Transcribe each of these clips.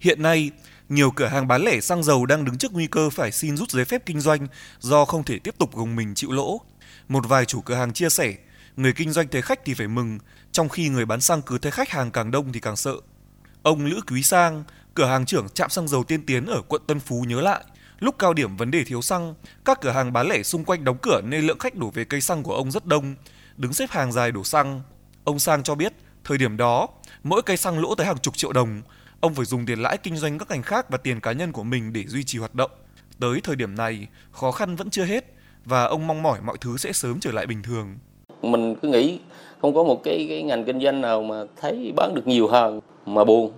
Hiện nay, nhiều cửa hàng bán lẻ xăng dầu đang đứng trước nguy cơ phải xin rút giấy phép kinh doanh do không thể tiếp tục gồng mình chịu lỗ. Một vài chủ cửa hàng chia sẻ, người kinh doanh thấy khách thì phải mừng, trong khi người bán xăng cứ thấy khách hàng càng đông thì càng sợ. Ông Lữ Quý Sang, cửa hàng trưởng trạm xăng dầu Tiên Tiến ở quận Tân Phú nhớ lại, lúc cao điểm vấn đề thiếu xăng, các cửa hàng bán lẻ xung quanh đóng cửa nên lượng khách đổ về cây xăng của ông rất đông, đứng xếp hàng dài đổ xăng. Ông Sang cho biết, thời điểm đó, mỗi cây xăng lỗ tới hàng chục triệu đồng, ông phải dùng tiền lãi kinh doanh các ngành khác và tiền cá nhân của mình để duy trì hoạt động. Tới thời điểm này, khó khăn vẫn chưa hết và ông mong mỏi mọi thứ sẽ sớm trở lại bình thường. Mình cứ nghĩ không có một cái cái ngành kinh doanh nào mà thấy bán được nhiều hơn mà buồn,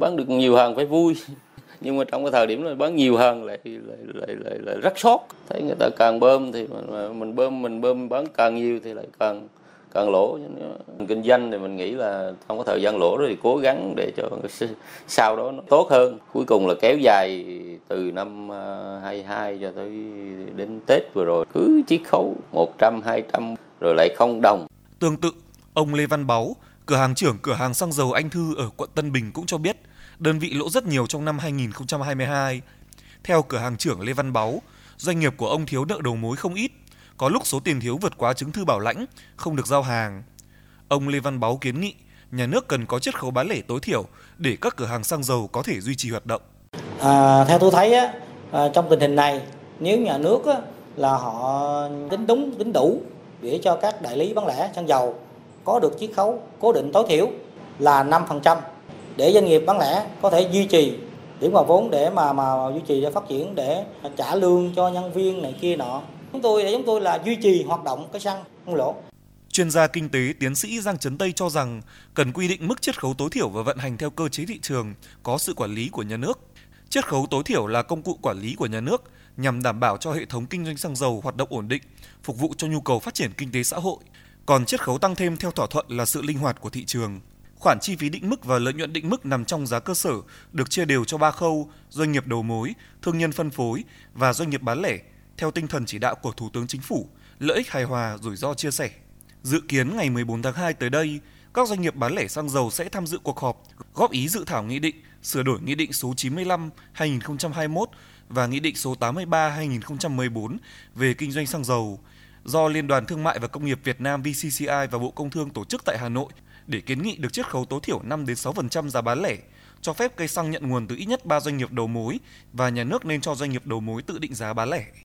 bán được nhiều hơn phải vui. Nhưng mà trong cái thời điểm này bán nhiều hơn lại lại lại lại, lại rất sót. Thấy người ta càng bơm thì mình, mình bơm mình bơm bán càng nhiều thì lại càng càng lỗ. Kinh doanh thì mình nghĩ là không có thời gian lỗ rồi thì cố gắng để cho sau đó nó tốt hơn. Cuối cùng là kéo dài từ năm à, 22 cho tới đến Tết vừa rồi. Cứ chiết khấu 100 200 rồi lại không đồng. Tương tự, ông Lê Văn Báu, cửa hàng trưởng cửa hàng xăng dầu Anh Thư ở quận Tân Bình cũng cho biết, đơn vị lỗ rất nhiều trong năm 2022 theo cửa hàng trưởng Lê Văn Báu, doanh nghiệp của ông thiếu nợ đầu mối không ít có lúc số tiền thiếu vượt quá chứng thư bảo lãnh, không được giao hàng. Ông Lê Văn Báu kiến nghị nhà nước cần có chiết khấu bán lẻ tối thiểu để các cửa hàng xăng dầu có thể duy trì hoạt động. À, theo tôi thấy á, à, trong tình hình này nếu nhà nước á, là họ tính đúng tính đủ để cho các đại lý bán lẻ xăng dầu có được chiết khấu cố định tối thiểu là 5% để doanh nghiệp bán lẻ có thể duy trì điểm mà vốn để mà mà duy trì để phát triển để trả lương cho nhân viên này kia nọ chúng tôi để chúng tôi là duy trì hoạt động cái xăng không lỗ. Chuyên gia kinh tế tiến sĩ Giang Trấn Tây cho rằng cần quy định mức chiết khấu tối thiểu và vận hành theo cơ chế thị trường có sự quản lý của nhà nước. Chiết khấu tối thiểu là công cụ quản lý của nhà nước nhằm đảm bảo cho hệ thống kinh doanh xăng dầu hoạt động ổn định, phục vụ cho nhu cầu phát triển kinh tế xã hội. Còn chiết khấu tăng thêm theo thỏa thuận là sự linh hoạt của thị trường. Khoản chi phí định mức và lợi nhuận định mức nằm trong giá cơ sở được chia đều cho ba khâu: doanh nghiệp đầu mối, thương nhân phân phối và doanh nghiệp bán lẻ theo tinh thần chỉ đạo của Thủ tướng Chính phủ, lợi ích hài hòa, rủi ro chia sẻ. Dự kiến ngày 14 tháng 2 tới đây, các doanh nghiệp bán lẻ xăng dầu sẽ tham dự cuộc họp góp ý dự thảo nghị định sửa đổi nghị định số 95/2021 và nghị định số 83/2014 về kinh doanh xăng dầu do Liên đoàn Thương mại và Công nghiệp Việt Nam VCCI và Bộ Công Thương tổ chức tại Hà Nội để kiến nghị được chiết khấu tối thiểu 5 đến 6% giá bán lẻ, cho phép cây xăng nhận nguồn từ ít nhất 3 doanh nghiệp đầu mối và nhà nước nên cho doanh nghiệp đầu mối tự định giá bán lẻ.